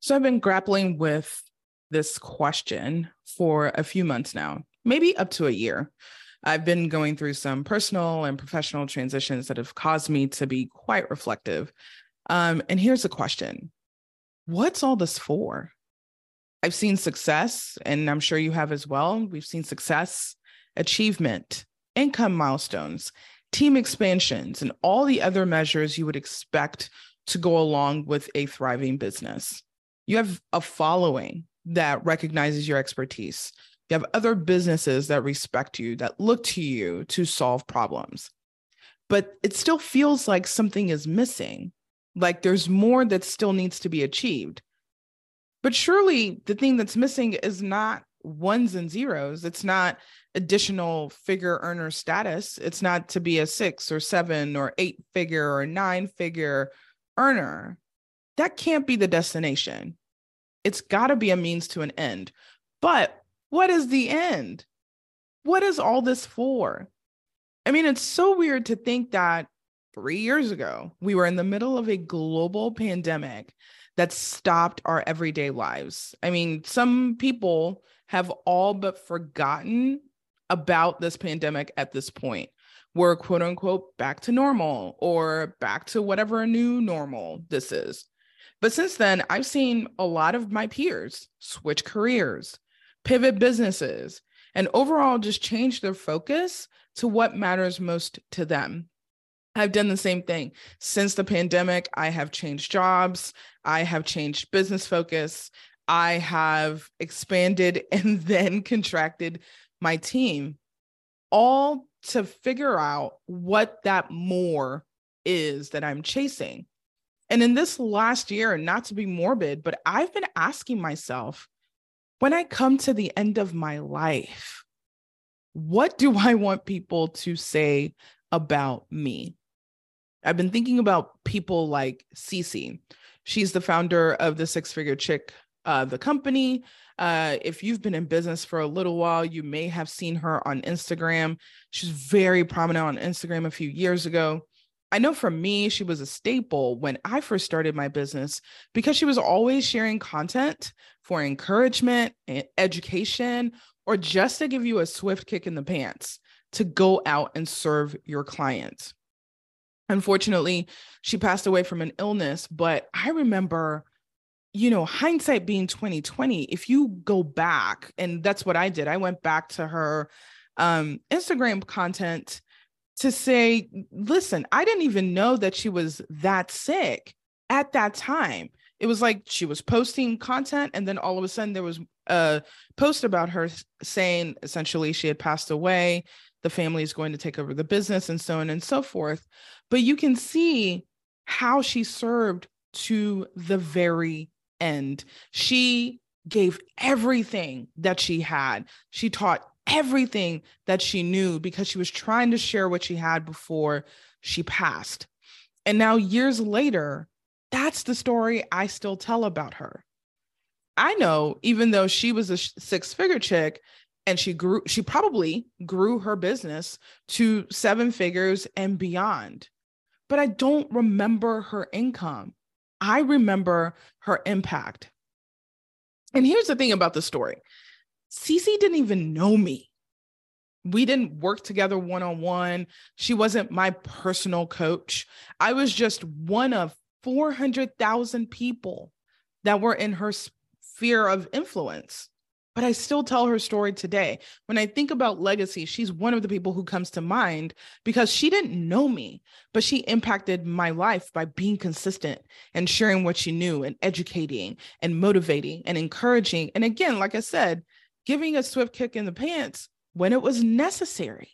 So I've been grappling with this question for a few months now, maybe up to a year. I've been going through some personal and professional transitions that have caused me to be quite reflective. Um, and here's the question What's all this for? I've seen success, and I'm sure you have as well. We've seen success, achievement, income milestones, team expansions, and all the other measures you would expect to go along with a thriving business. You have a following that recognizes your expertise. You have other businesses that respect you, that look to you to solve problems. But it still feels like something is missing, like there's more that still needs to be achieved. But surely the thing that's missing is not ones and zeros. It's not additional figure earner status. It's not to be a six or seven or eight figure or nine figure earner. That can't be the destination. It's got to be a means to an end. But what is the end? What is all this for? I mean, it's so weird to think that three years ago, we were in the middle of a global pandemic that stopped our everyday lives. I mean, some people have all but forgotten about this pandemic at this point. We're quote unquote back to normal or back to whatever a new normal this is. But since then, I've seen a lot of my peers switch careers, pivot businesses, and overall just change their focus to what matters most to them. I've done the same thing. Since the pandemic, I have changed jobs, I have changed business focus, I have expanded and then contracted my team, all to figure out what that more is that I'm chasing. And in this last year, not to be morbid, but I've been asking myself when I come to the end of my life, what do I want people to say about me? I've been thinking about people like Cece. She's the founder of the Six Figure Chick, uh, the company. Uh, if you've been in business for a little while, you may have seen her on Instagram. She's very prominent on Instagram a few years ago. I know for me, she was a staple when I first started my business because she was always sharing content for encouragement and education, or just to give you a swift kick in the pants to go out and serve your clients. Unfortunately, she passed away from an illness, but I remember you know hindsight being 2020 if you go back and that's what i did i went back to her um instagram content to say, listen, I didn't even know that she was that sick at that time. It was like she was posting content, and then all of a sudden there was a post about her saying essentially she had passed away. The family is going to take over the business, and so on and so forth. But you can see how she served to the very end. She gave everything that she had. She taught everything that she knew because she was trying to share what she had before she passed. And now, years later, that's the story I still tell about her. I know, even though she was a six figure chick and she grew, she probably grew her business to seven figures and beyond. But I don't remember her income. I remember her impact. And here's the thing about the story Cece didn't even know me. We didn't work together one on one. She wasn't my personal coach. I was just one of 400,000 people that were in her sphere of influence. But I still tell her story today. When I think about legacy, she's one of the people who comes to mind because she didn't know me, but she impacted my life by being consistent and sharing what she knew and educating and motivating and encouraging. And again, like I said, giving a swift kick in the pants when it was necessary.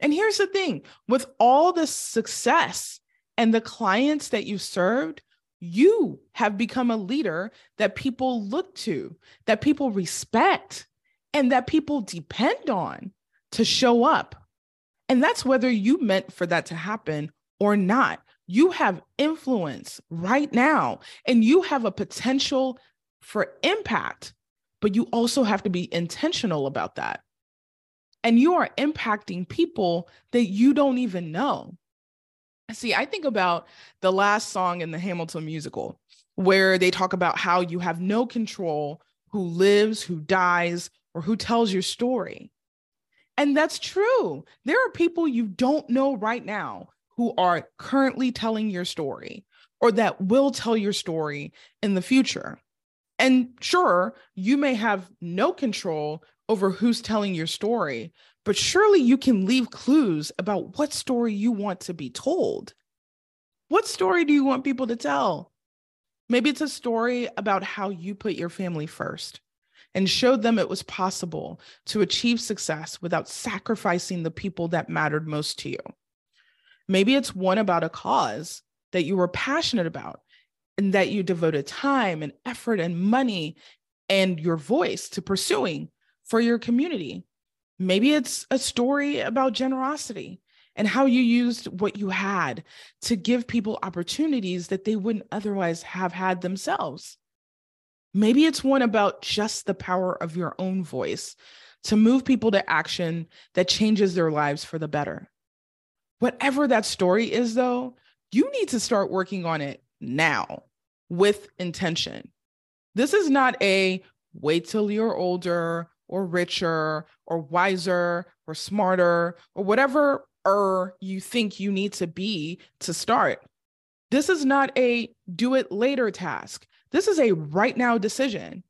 And here's the thing with all the success and the clients that you served, you have become a leader that people look to, that people respect, and that people depend on to show up. And that's whether you meant for that to happen or not. You have influence right now, and you have a potential for impact but you also have to be intentional about that. And you are impacting people that you don't even know. See, I think about the last song in the Hamilton musical where they talk about how you have no control who lives, who dies, or who tells your story. And that's true. There are people you don't know right now who are currently telling your story or that will tell your story in the future. And sure, you may have no control over who's telling your story, but surely you can leave clues about what story you want to be told. What story do you want people to tell? Maybe it's a story about how you put your family first and showed them it was possible to achieve success without sacrificing the people that mattered most to you. Maybe it's one about a cause that you were passionate about and that you devoted time and effort and money and your voice to pursuing for your community. Maybe it's a story about generosity and how you used what you had to give people opportunities that they wouldn't otherwise have had themselves. Maybe it's one about just the power of your own voice to move people to action that changes their lives for the better. Whatever that story is, though, you need to start working on it now with intention. This is not a wait till you're older or richer or wiser or smarter or whatever er you think you need to be to start. This is not a do it later task. This is a right now decision.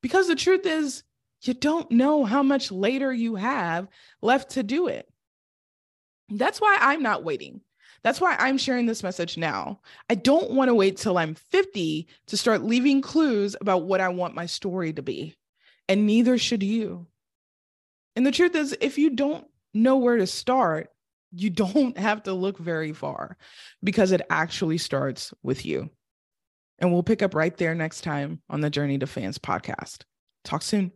Because the truth is, you don't know how much later you have left to do it. That's why I'm not waiting. That's why I'm sharing this message now. I don't want to wait till I'm 50 to start leaving clues about what I want my story to be. And neither should you. And the truth is, if you don't know where to start, you don't have to look very far because it actually starts with you. And we'll pick up right there next time on the Journey to Fans podcast. Talk soon.